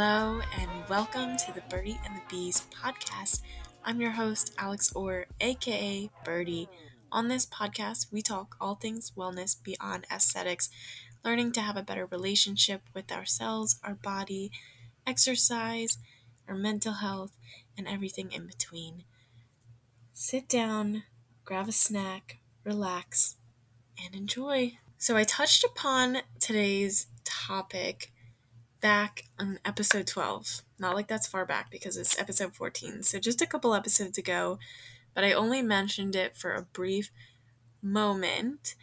Hello, and welcome to the Birdie and the Bees podcast. I'm your host, Alex Orr, aka Birdie. On this podcast, we talk all things wellness beyond aesthetics, learning to have a better relationship with ourselves, our body, exercise, our mental health, and everything in between. Sit down, grab a snack, relax, and enjoy. So, I touched upon today's topic back on episode 12. Not like that's far back because it's episode 14. So just a couple episodes ago, but I only mentioned it for a brief moment.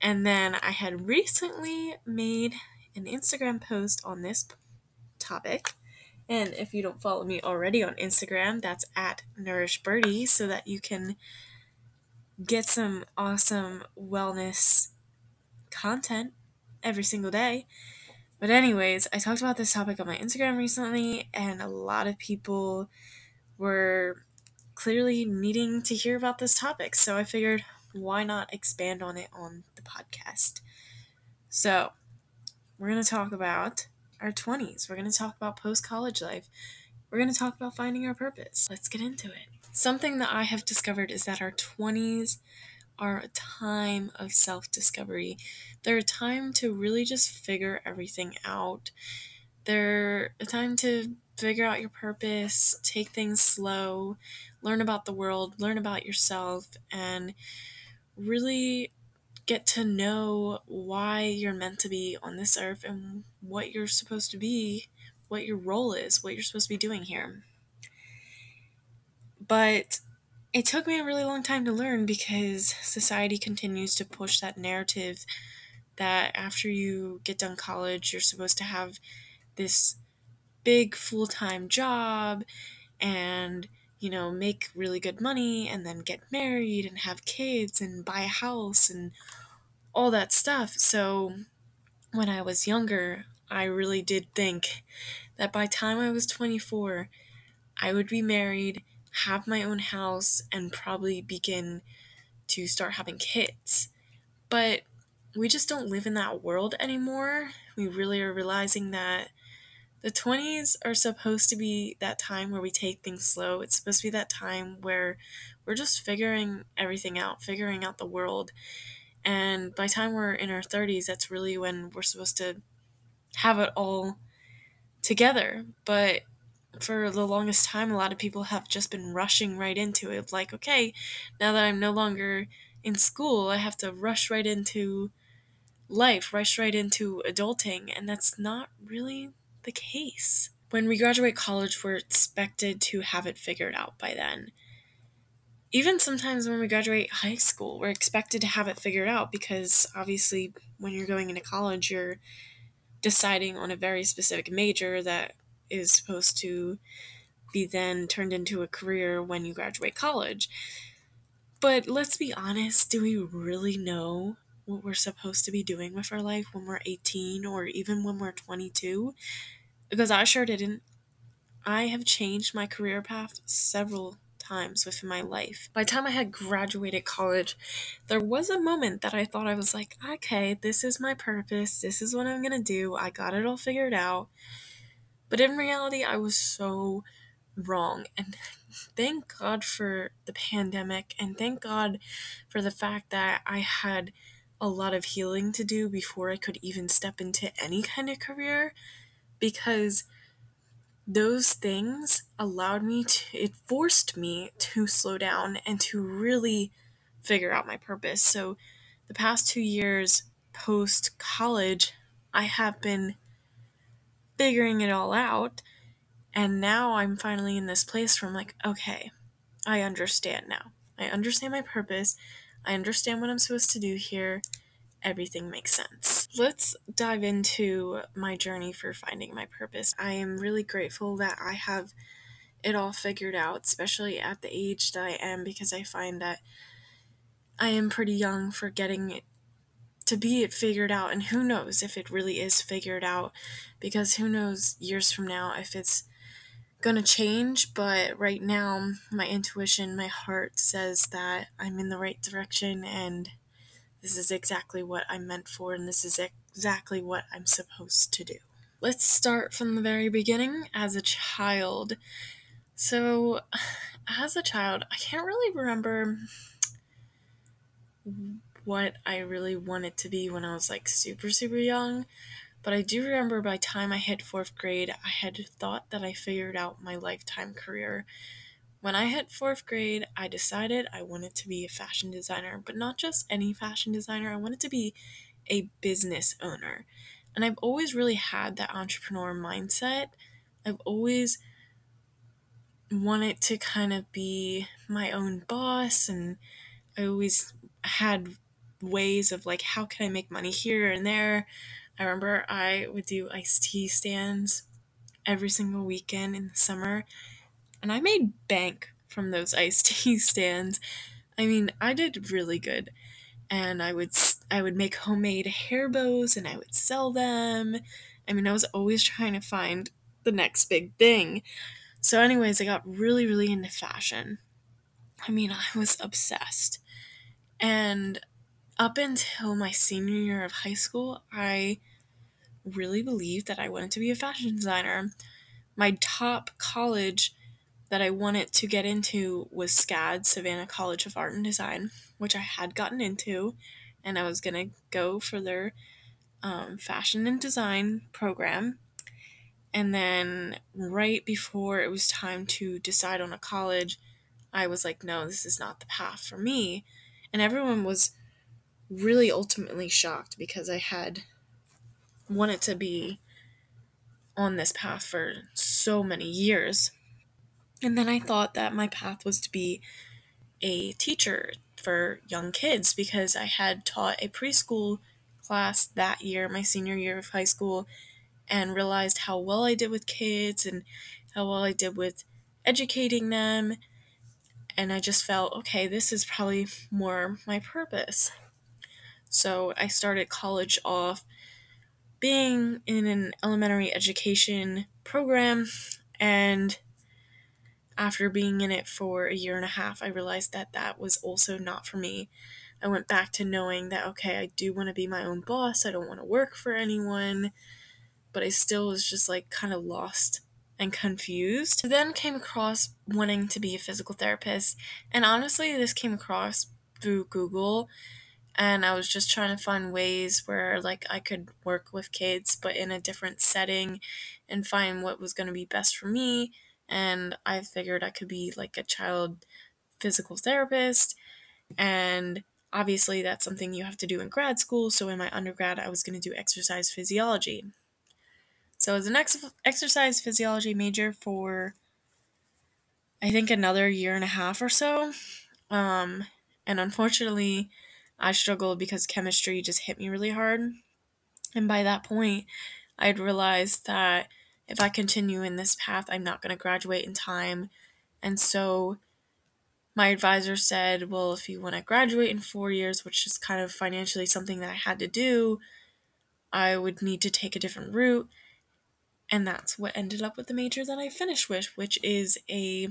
And then I had recently made an Instagram post on this topic. And if you don't follow me already on Instagram, that's at Nourish Birdie so that you can get some awesome wellness content every single day. But, anyways, I talked about this topic on my Instagram recently, and a lot of people were clearly needing to hear about this topic. So, I figured why not expand on it on the podcast? So, we're going to talk about our 20s. We're going to talk about post college life. We're going to talk about finding our purpose. Let's get into it. Something that I have discovered is that our 20s are a time of self discovery. They're a time to really just figure everything out. They're a time to figure out your purpose, take things slow, learn about the world, learn about yourself, and really get to know why you're meant to be on this earth and what you're supposed to be, what your role is, what you're supposed to be doing here. But it took me a really long time to learn because society continues to push that narrative that after you get done college, you're supposed to have this big full time job and, you know, make really good money and then get married and have kids and buy a house and all that stuff. So when I was younger, I really did think that by time I was 24, I would be married have my own house and probably begin to start having kids. But we just don't live in that world anymore. We really are realizing that the 20s are supposed to be that time where we take things slow. It's supposed to be that time where we're just figuring everything out, figuring out the world. And by the time we're in our 30s, that's really when we're supposed to have it all together. But for the longest time, a lot of people have just been rushing right into it. Like, okay, now that I'm no longer in school, I have to rush right into life, rush right into adulting, and that's not really the case. When we graduate college, we're expected to have it figured out by then. Even sometimes when we graduate high school, we're expected to have it figured out because obviously, when you're going into college, you're deciding on a very specific major that is supposed to be then turned into a career when you graduate college. But let's be honest, do we really know what we're supposed to be doing with our life when we're 18 or even when we're 22? Because I sure didn't. I have changed my career path several times within my life. By the time I had graduated college, there was a moment that I thought I was like, okay, this is my purpose. This is what I'm going to do. I got it all figured out. But in reality, I was so wrong. And thank God for the pandemic, and thank God for the fact that I had a lot of healing to do before I could even step into any kind of career because those things allowed me to, it forced me to slow down and to really figure out my purpose. So, the past two years post college, I have been figuring it all out. And now I'm finally in this place where I'm like, okay, I understand now. I understand my purpose. I understand what I'm supposed to do here. Everything makes sense. Let's dive into my journey for finding my purpose. I am really grateful that I have it all figured out, especially at the age that I am, because I find that I am pretty young for getting to be it figured out and who knows if it really is figured out because who knows years from now if it's gonna change but right now my intuition my heart says that i'm in the right direction and this is exactly what i'm meant for and this is exactly what i'm supposed to do let's start from the very beginning as a child. So, as a child, I can't really remember what I really wanted to be when I was like super, super young. But I do remember by time I hit fourth grade, I had thought that I figured out my lifetime career. When I hit fourth grade, I decided I wanted to be a fashion designer, but not just any fashion designer. I wanted to be a business owner. And I've always really had that entrepreneur mindset. I've always wanted to kind of be my own boss and I always had ways of like how can I make money here and there. I remember I would do iced tea stands every single weekend in the summer and I made bank from those iced tea stands. I mean, I did really good. And I would I would make homemade hair bows and I would sell them. I mean, I was always trying to find the next big thing. So anyways, I got really really into fashion. I mean, I was obsessed. And up until my senior year of high school, I really believed that I wanted to be a fashion designer. My top college that I wanted to get into was SCAD, Savannah College of Art and Design, which I had gotten into, and I was to go for their um, fashion and design program. And then, right before it was time to decide on a college, I was like, no, this is not the path for me. And everyone was really ultimately shocked because I had wanted to be on this path for so many years. And then I thought that my path was to be a teacher for young kids because I had taught a preschool class that year, my senior year of high school, and realized how well I did with kids and how well I did with educating them. And I just felt, okay, this is probably more my purpose. So I started college off being in an elementary education program and after being in it for a year and a half, I realized that that was also not for me. I went back to knowing that, okay, I do want to be my own boss. I don't want to work for anyone. But I still was just like kind of lost and confused. Then came across wanting to be a physical therapist. And honestly, this came across through Google. And I was just trying to find ways where like I could work with kids but in a different setting and find what was going to be best for me and I figured I could be like a child physical therapist. And obviously, that's something you have to do in grad school. So, in my undergrad, I was going to do exercise physiology. So, as an ex- exercise physiology major for I think another year and a half or so. Um, and unfortunately, I struggled because chemistry just hit me really hard. And by that point, I'd realized that if I continue in this path, I'm not going to graduate in time. And so my advisor said, well, if you want to graduate in four years, which is kind of financially something that I had to do, I would need to take a different route. And that's what ended up with the major that I finished with, which is a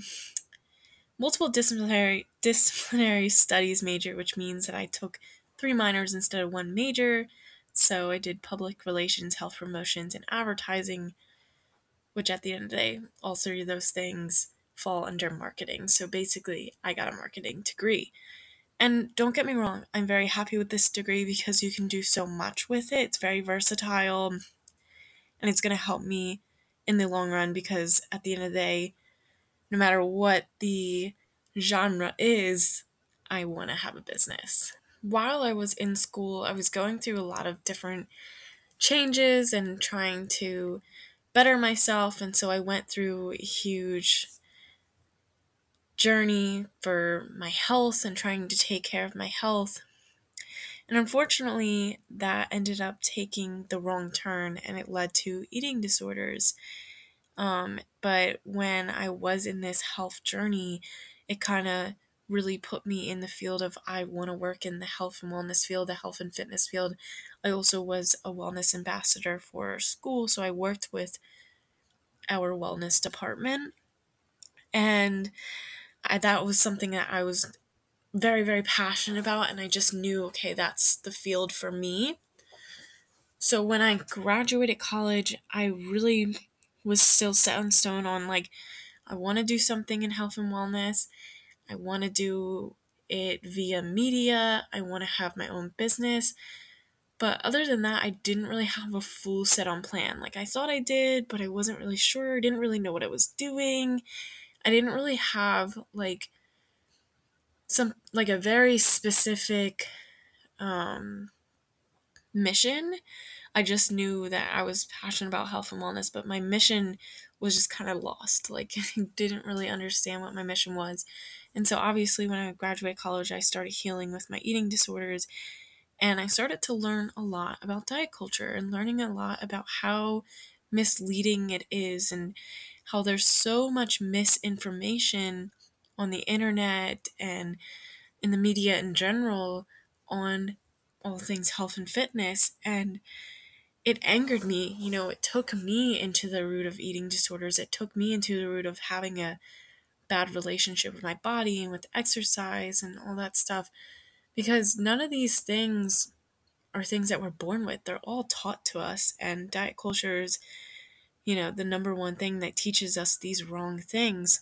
multiple disciplinary disciplinary studies major, which means that I took three minors instead of one major. So I did public relations, health promotions, and advertising which at the end of the day, all three of those things fall under marketing. So basically, I got a marketing degree. And don't get me wrong, I'm very happy with this degree because you can do so much with it. It's very versatile and it's going to help me in the long run because at the end of the day, no matter what the genre is, I want to have a business. While I was in school, I was going through a lot of different changes and trying to better myself. And so I went through a huge journey for my health and trying to take care of my health. And unfortunately, that ended up taking the wrong turn and it led to eating disorders. Um, but when I was in this health journey, it kind of really put me in the field of I want to work in the health and wellness field, the health and fitness field. I also was a wellness ambassador for school, so I worked with our wellness department. And I, that was something that I was very, very passionate about. And I just knew, okay, that's the field for me. So when I graduated college, I really was still set in stone on like, I want to do something in health and wellness. I want to do it via media. I want to have my own business. But other than that, I didn't really have a full set on plan. Like I thought I did, but I wasn't really sure. I didn't really know what I was doing. I didn't really have like some like a very specific um mission. I just knew that I was passionate about health and wellness, but my mission was just kind of lost. Like I didn't really understand what my mission was. And so obviously when I graduated college, I started healing with my eating disorders and I started to learn a lot about diet culture and learning a lot about how misleading it is and how there's so much misinformation on the internet and in the media in general on all things health and fitness. And it angered me. You know, it took me into the root of eating disorders, it took me into the root of having a bad relationship with my body and with exercise and all that stuff because none of these things are things that we're born with. They're all taught to us, and diet culture is, you know, the number one thing that teaches us these wrong things.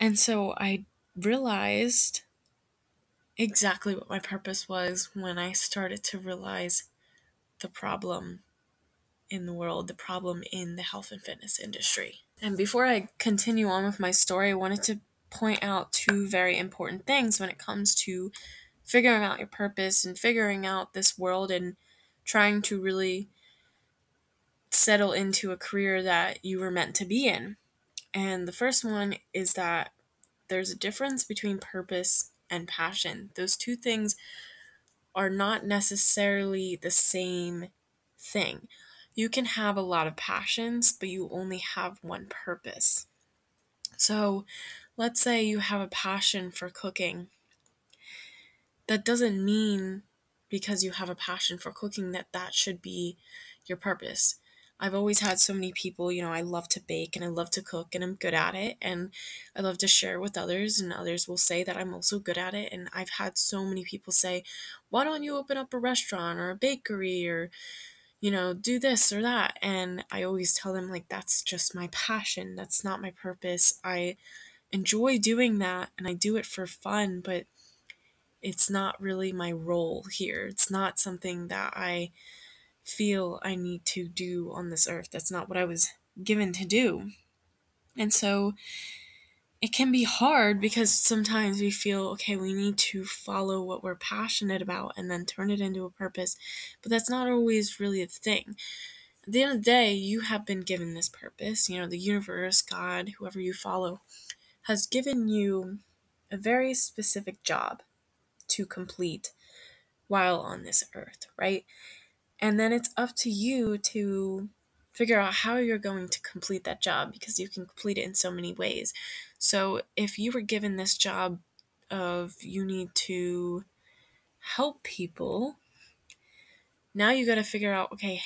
And so I realized exactly what my purpose was when I started to realize the problem in the world, the problem in the health and fitness industry. And before I continue on with my story, I wanted to point out two very important things when it comes to figuring out your purpose and figuring out this world and trying to really settle into a career that you were meant to be in. And the first one is that there's a difference between purpose and passion. Those two things are not necessarily the same thing. You can have a lot of passions, but you only have one purpose. So, let's say you have a passion for cooking. That doesn't mean because you have a passion for cooking that that should be your purpose. I've always had so many people, you know, I love to bake and I love to cook and I'm good at it and I love to share with others and others will say that I'm also good at it and I've had so many people say, "Why don't you open up a restaurant or a bakery or you know, do this or that?" And I always tell them like that's just my passion. That's not my purpose. I enjoy doing that and I do it for fun, but it's not really my role here. It's not something that I feel I need to do on this earth. That's not what I was given to do. And so it can be hard because sometimes we feel, okay, we need to follow what we're passionate about and then turn it into a purpose. But that's not always really a thing. At the end of the day, you have been given this purpose. You know, the universe, God, whoever you follow, has given you a very specific job to complete while on this earth, right? And then it's up to you to figure out how you're going to complete that job because you can complete it in so many ways. So if you were given this job of you need to help people, now you got to figure out okay,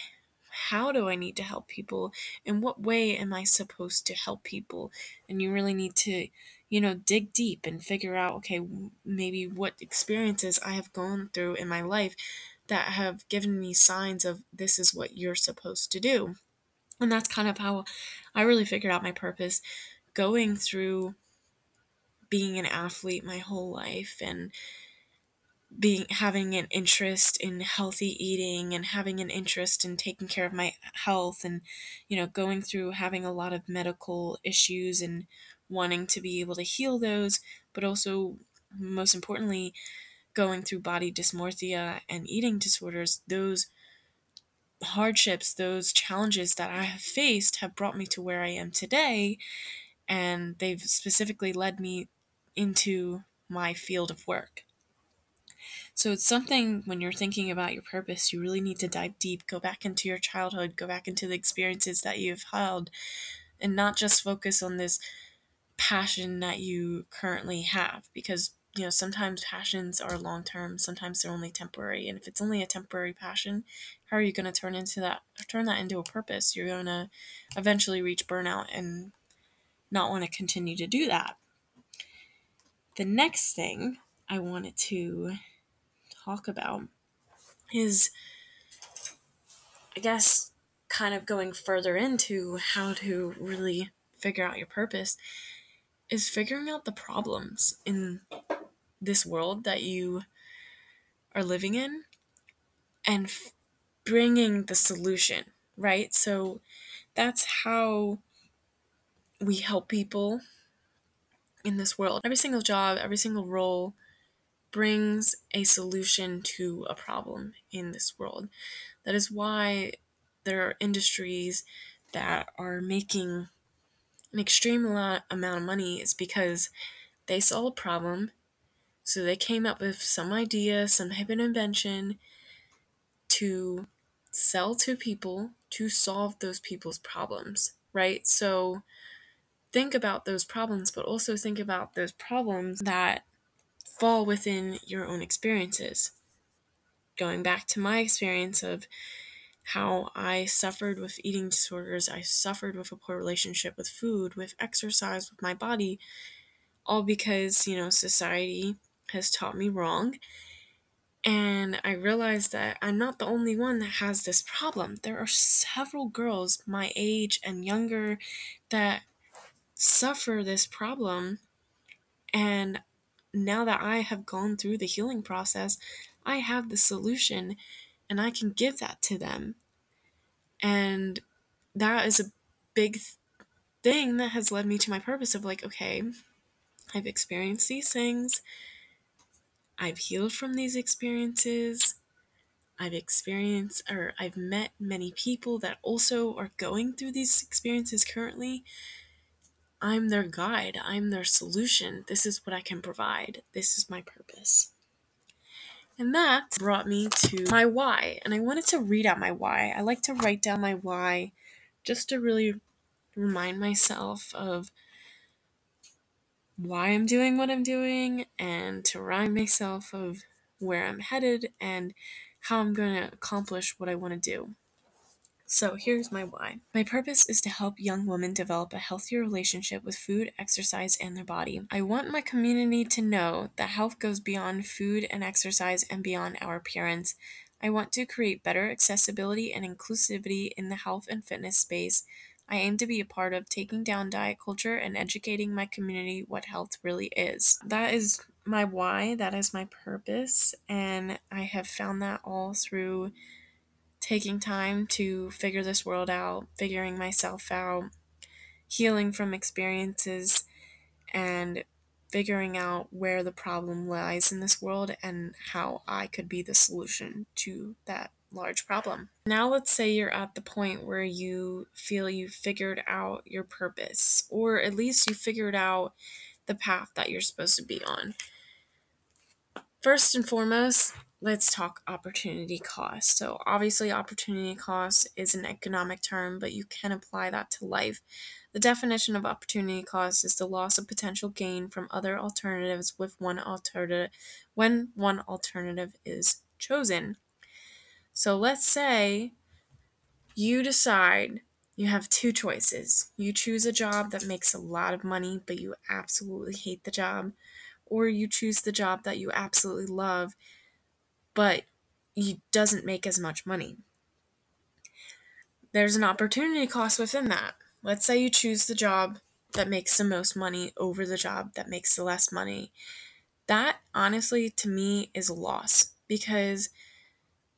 how do I need to help people? In what way am I supposed to help people? And you really need to, you know, dig deep and figure out okay, maybe what experiences I have gone through in my life that have given me signs of this is what you're supposed to do. And that's kind of how I really figured out my purpose going through being an athlete my whole life and being having an interest in healthy eating and having an interest in taking care of my health and you know going through having a lot of medical issues and wanting to be able to heal those but also most importantly going through body dysmorphia and eating disorders those hardships those challenges that i have faced have brought me to where i am today and they've specifically led me into my field of work. So it's something when you're thinking about your purpose, you really need to dive deep, go back into your childhood, go back into the experiences that you've held, and not just focus on this passion that you currently have because you know sometimes passions are long term sometimes they're only temporary and if it's only a temporary passion how are you going to turn into that turn that into a purpose? You're going to eventually reach burnout and not want to continue to do that. The next thing i wanted to talk about is I guess kind of going further into how to really figure out your purpose is figuring out the problems in this world that you are living in and f- bringing the solution, right? So that's how we help people in this world. Every single job, every single role brings a solution to a problem in this world. That is why there are industries that are making an extreme amount of money is because they solve a problem so they came up with some idea some hidden invention to sell to people to solve those people's problems right? So think about those problems but also think about those problems that fall within your own experiences. Going back to my experience of how I suffered with eating disorders, I suffered with a poor relationship with food, with exercise, with my body, all because, you know, society has taught me wrong. And I realized that I'm not the only one that has this problem. There are several girls my age and younger that suffer this problem. And now that I have gone through the healing process, I have the solution and I can give that to them. And that is a big thing that has led me to my purpose of like, okay, I've experienced these things. I've healed from these experiences. I've experienced or I've met many people that also are going through these experiences currently. I'm their guide. I'm their solution. This is what I can provide. This is my purpose. And that brought me to my why. And I wanted to read out my why. I like to write down my why just to really remind myself of why I'm doing what I'm doing and to remind myself of where I'm headed and how I'm going to accomplish what I want to do. So here's my why. My purpose is to help young women develop a healthier relationship with food, exercise, and their body. I want my community to know that health goes beyond food and exercise and beyond our appearance. I want to create better accessibility and inclusivity in the health and fitness space. I aim to be a part of taking down diet culture and educating my community what health really is. That is my why, that is my purpose, and I have found that all through taking time to figure this world out, figuring myself out, healing from experiences, and figuring out where the problem lies in this world and how I could be the solution to that large problem. Now, let's say you're at the point where you feel you figured out your purpose, or at least you figured out the path that you're supposed to be on. First and foremost, let's talk opportunity cost. So, obviously, opportunity cost is an economic term, but you can apply that to life. The definition of opportunity cost is the loss of potential gain from other alternatives with one alternative when one alternative is chosen. So, let's say you decide you have two choices. You choose a job that makes a lot of money, but you absolutely hate the job, or you choose the job that you absolutely love but he doesn't make as much money. There's an opportunity cost within that. Let's say you choose the job that makes the most money over the job that makes the less money. That honestly to me is a loss because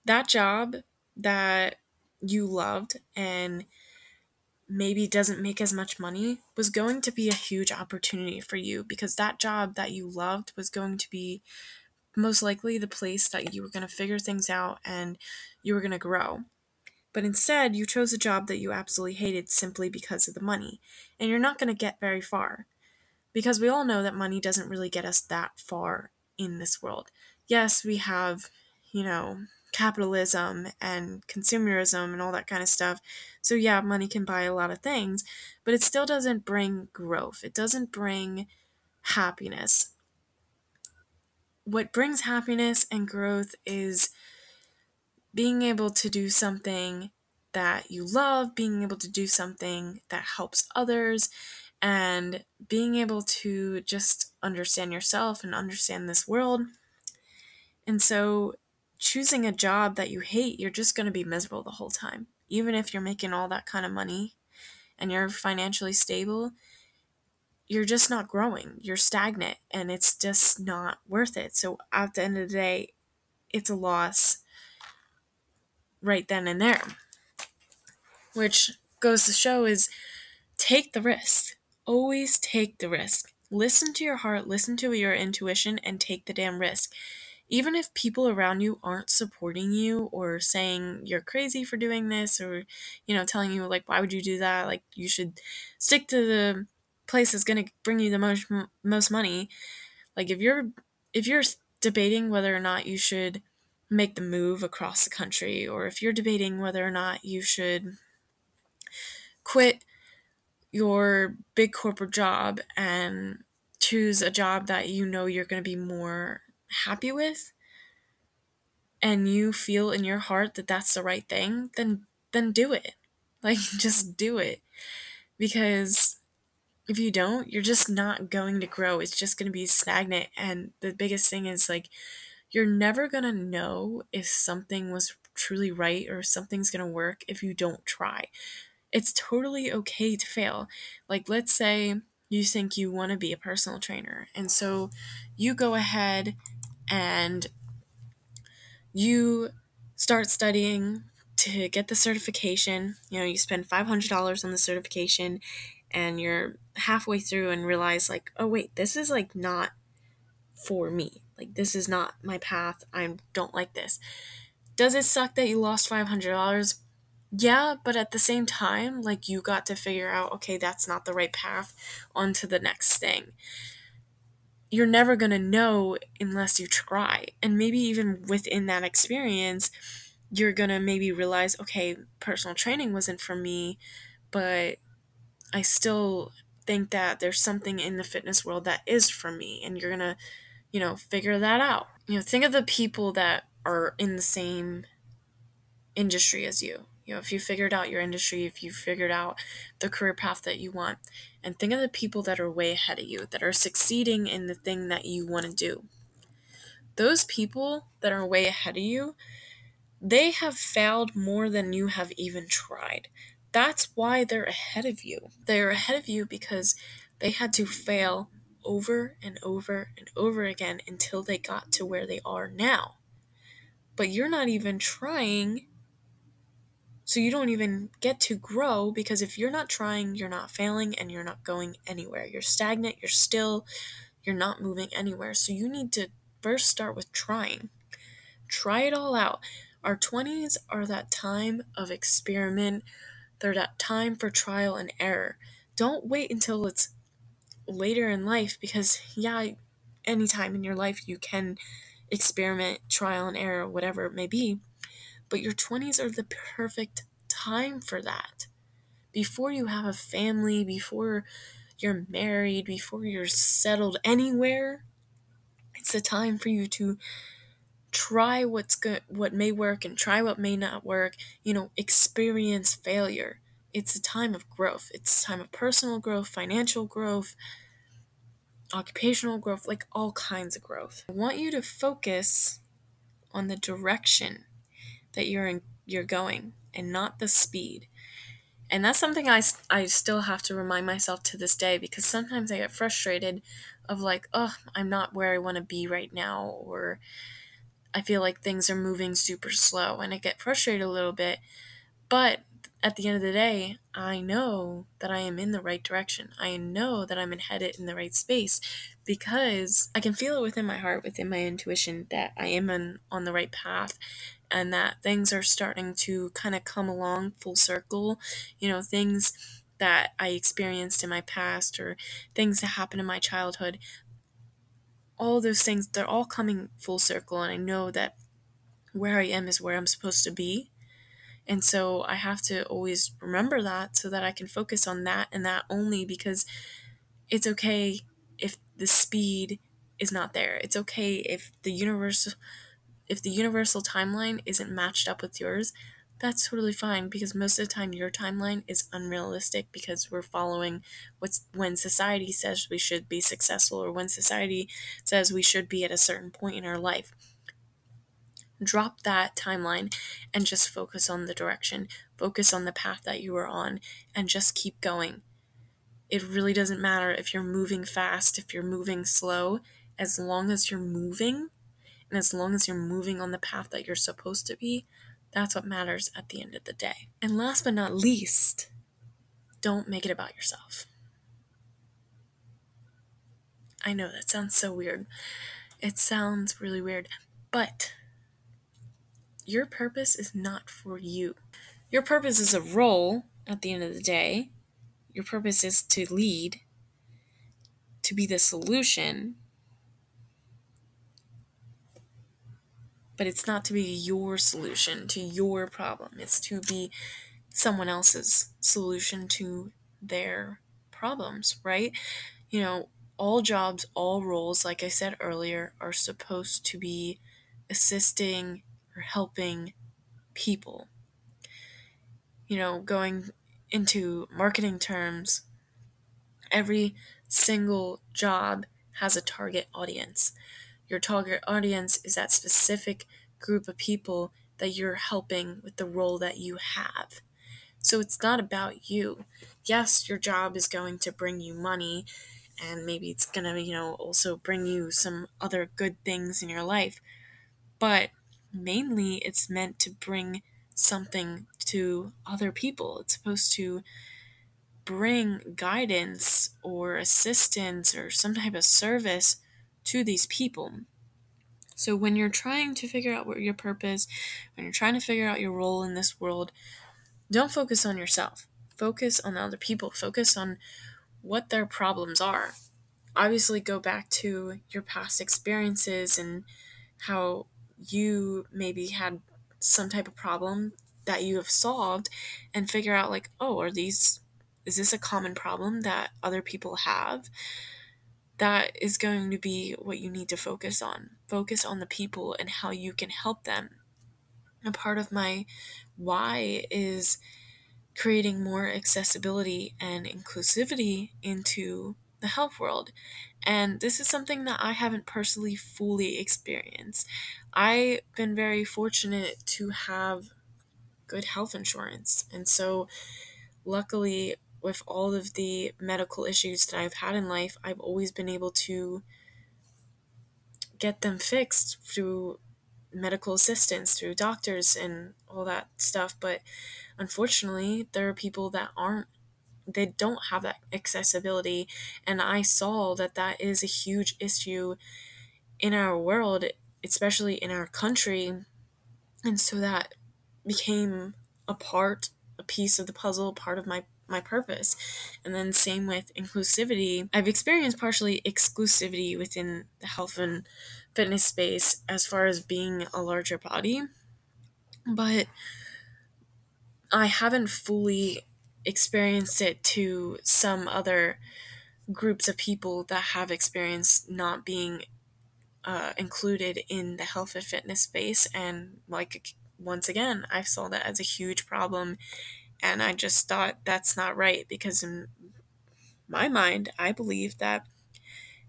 that job that you loved and maybe doesn't make as much money was going to be a huge opportunity for you because that job that you loved was going to be most likely the place that you were going to figure things out and you were going to grow. But instead, you chose a job that you absolutely hated simply because of the money. And you're not going to get very far. Because we all know that money doesn't really get us that far in this world. Yes, we have, you know, capitalism and consumerism and all that kind of stuff. So, yeah, money can buy a lot of things, but it still doesn't bring growth. It doesn't bring happiness what brings happiness and growth is being able to do something that you love, being able to do something that helps others, and being able to just understand yourself and understand this world. And so choosing a job that you hate, you're just going to be miserable the whole time. Even if you're making all that kind of money and you're financially stable, you're just not growing. You're stagnant and it's just not worth it. So at the end of the day, it's a loss right then and there. Which goes to show is take the risk. Always take the risk. Listen to your heart, listen to your intuition, and take the damn risk. Even if people around you aren't supporting you or saying you're crazy for doing this or, you know, telling you, like, why would you do that? Like, you should stick to the place that's going to bring you the most, most money. Like, if you're, if you're debating whether or not you should make the move across the country, or if you're debating whether or not you should quit your big corporate job and choose a job that you know you're going to be more happy with and you feel in your heart that that's the right thing then then do it. Like just do it. Because if you don't you're just not going to grow. It's just going to be stagnant. And the biggest thing is like you're never going to know if something was truly right or something's going to work if you don't try. It's totally okay to fail. Like, let's say you think you want to be a personal trainer, and so you go ahead and you start studying to get the certification. You know, you spend $500 on the certification and you're halfway through and realize, like, oh, wait, this is like not for me. Like, this is not my path. I don't like this. Does it suck that you lost $500? Yeah, but at the same time, like you got to figure out, okay, that's not the right path, on to the next thing. You're never going to know unless you try. And maybe even within that experience, you're going to maybe realize, okay, personal training wasn't for me, but I still think that there's something in the fitness world that is for me. And you're going to, you know, figure that out. You know, think of the people that are in the same industry as you you know, if you figured out your industry, if you figured out the career path that you want, and think of the people that are way ahead of you, that are succeeding in the thing that you want to do. Those people that are way ahead of you, they have failed more than you have even tried. That's why they're ahead of you. They're ahead of you because they had to fail over and over and over again until they got to where they are now. But you're not even trying so you don't even get to grow because if you're not trying, you're not failing and you're not going anywhere. You're stagnant, you're still, you're not moving anywhere. So you need to first start with trying. Try it all out. Our 20s are that time of experiment, they're that time for trial and error. Don't wait until it's later in life because, yeah, anytime in your life you can experiment, trial and error, whatever it may be. But your 20s are the perfect time for that. Before you have a family, before you're married, before you're settled anywhere, it's the time for you to try what's good what may work and try what may not work. You know experience failure. It's a time of growth. It's a time of personal growth financial growth occupational growth like all kinds of growth. I want you to focus on the direction that you're in, you're going and not the speed. And that's something I, I still have to remind myself to this day because sometimes I get frustrated of like, oh, I'm not where I want to be right now, or I feel like things are moving super slow, and I get frustrated a little bit. But at the end of the day, I know that I am in the right direction. I know that I'm headed in the right space because I can feel it within my heart, within my intuition, that I am on, on the right path and that things are starting to kind of come along full circle. You know, things that I experienced in my past or things that happened in my childhood. All those things, they're all coming full circle, and I know that where I am is where I'm supposed to be. And so I have to always remember that so that I can focus on that and that only because it's okay if the speed is not there. It's okay if the universe if the universal timeline isn't matched up with yours, that's totally fine because most of the time your timeline is unrealistic because we're following what's when society says we should be successful or when society says we should be at a certain point in our life. drop that timeline and just focus on the direction, focus on the path that you are on, and just keep going. It really doesn't matter if you're moving fast, if you're moving slow, as long as you're moving and as long as you're moving on the path that you're supposed to be, that's what matters at the end of the day. And last but not least, don't make it about yourself. I know that sounds so weird. It sounds really weird, but your purpose is not for you. Your purpose is a role at the end of the day. Your purpose is to lead, to be the solution, but it's not to be your solution to your problem. It's to be someone else's solution to their problems, right? You know, all jobs, all roles, like I said earlier, are supposed to be assisting or helping people. You know, going into marketing terms, every single job has a target audience. Your target audience is that specific group of people that you're helping with the role that you have. So it's not about you. Yes, your job is going to bring you money and maybe it's going to, you know, also bring you some other good things in your life. But mainly it's meant to bring something to other people. It's supposed to bring guidance or assistance or some type of service to these people. So when you're trying to figure out what your purpose, when you're trying to figure out your role in this world, don't focus on yourself. Focus on other people. Focus on what their problems are. Obviously, go back to your past experiences and how you maybe had some type of problem that you have solved and figure out, like, oh, are these, is this a common problem that other people have? That is going to be what you need to focus on. Focus on the people and how you can help them. A part of my why is creating more accessibility and inclusivity into the health world. And this is something that I haven't personally fully experienced. I've been very fortunate to have good health insurance. And so, luckily, with all of the medical issues that I've had in life, I've always been able to get them fixed through medical assistance, through doctors, and all that stuff. But unfortunately, there are people that aren't they don't have that accessibility and i saw that that is a huge issue in our world especially in our country and so that became a part a piece of the puzzle part of my my purpose and then same with inclusivity i've experienced partially exclusivity within the health and fitness space as far as being a larger body but I haven't fully experienced it to some other groups of people that have experienced not being uh, included in the health and fitness space. And like, once again, I saw that as a huge problem. And I just thought that's not right because, in my mind, I believe that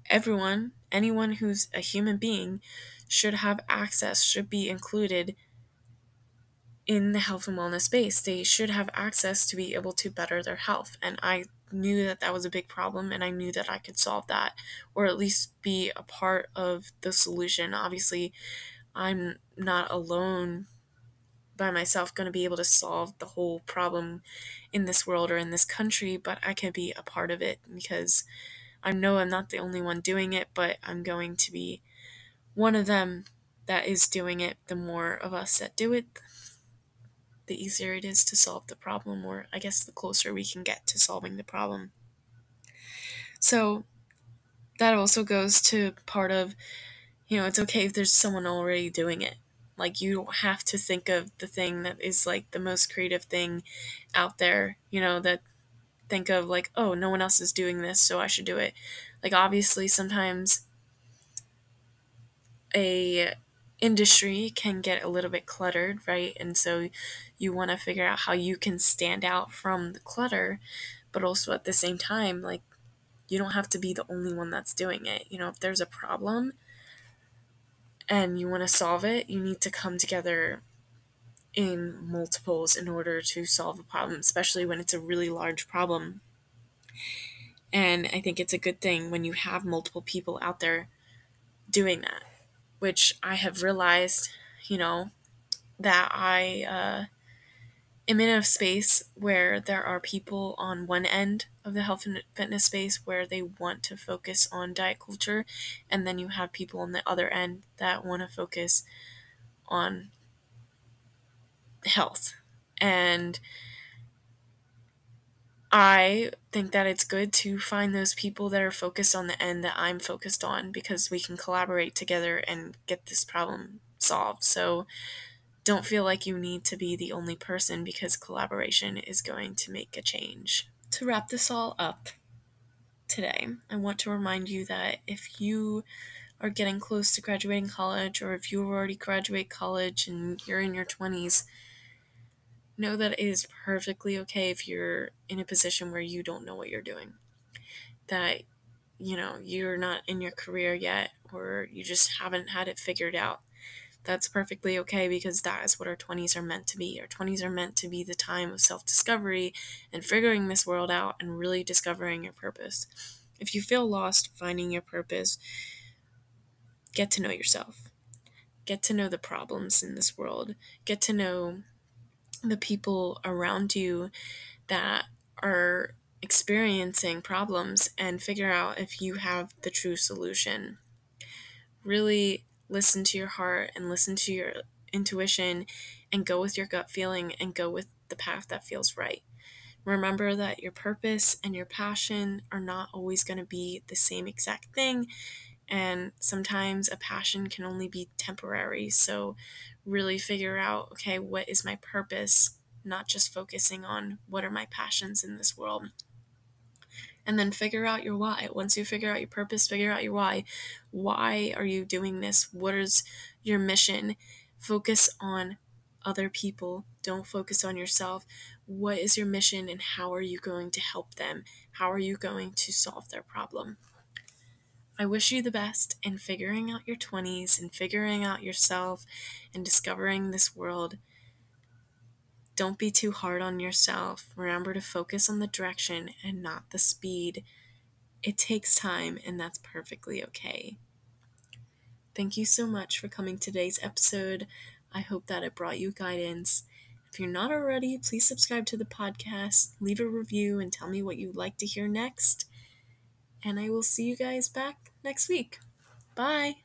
everyone, anyone who's a human being, should have access, should be included in the health and wellness space. They should have access to be able to better their health. And I knew that that was a big problem and I knew that I could solve that or at least be a part of the solution. Obviously, I'm not alone by myself going to be able to solve the whole problem in this world or in this country, but I can be a part of it because I know I'm not the only one doing it, but I'm going to be one of them that is doing it. The more of us that do it, the easier it is to solve the problem, or I guess the closer we can get to solving the problem. So that also goes to part of, you know, it's okay if there's someone already doing it. Like, you don't have to think of the thing that is like the most creative thing out there, you know, that think of like, oh, no one else is doing this, so I should do it. Like, obviously, sometimes a industry can get a little bit cluttered, right? And so you want to figure out how you can stand out from the clutter, but also at the same time, like, you don't have to be the only one that's doing it. You know, if there's a problem and you want to solve it, you need to come together in multiples in order to solve a problem, especially when it's a really large problem. And I think it's a good thing when you have multiple people out there doing that, which I have realized, you know, that I uh, am in a space where there are people on one end of the health and fitness space where they want to focus on diet culture, and then you have people on the other end that want to focus on health. And I think that it's good to find those people that are focused on the end that I'm focused on because we can collaborate together and get this problem solved. So don't feel like you need to be the only person because collaboration is going to make a change. To wrap this all up today, I want to remind you that if you are getting close to graduating college or if you already graduate college and you're in your 20s, know that it is perfectly okay if you're in a position where you don't know what you're doing. That, you know, you're not in your career yet or you just haven't had it figured out. That's perfectly okay because that is what our 20s are meant to be. Our 20s are meant to be the time of self discovery and figuring this world out and really discovering your purpose. If you feel lost finding your purpose, get to know yourself. Get to know the problems in this world. Get to know the people around you that are experiencing problems and figure out if you have the true solution. Really listen to your heart and listen to your intuition and go with your gut feeling and go with the path that feels right. Remember that your purpose and your passion are not always going to be the same exact thing, and sometimes a passion can only be temporary. So, really figure out okay, what is my purpose? Not just focusing on what are my passions in this world. And then figure out your why. Once you figure out your purpose, figure out your why. Why are you doing this? What is your mission? Focus on other people. Don't focus on yourself. What is your mission and how are you going to help them? How are you going to solve their problem? I wish you the best in figuring out your 20s and figuring out yourself and discovering this world. Don't be too hard on yourself. Remember to focus on the direction and not the speed. It takes time, and that's perfectly okay. Thank you so much for coming to today's episode. I hope that it brought you guidance. If you're not already, please subscribe to the podcast, leave a review, and tell me what you'd like to hear next. And I will see you guys back next week. Bye.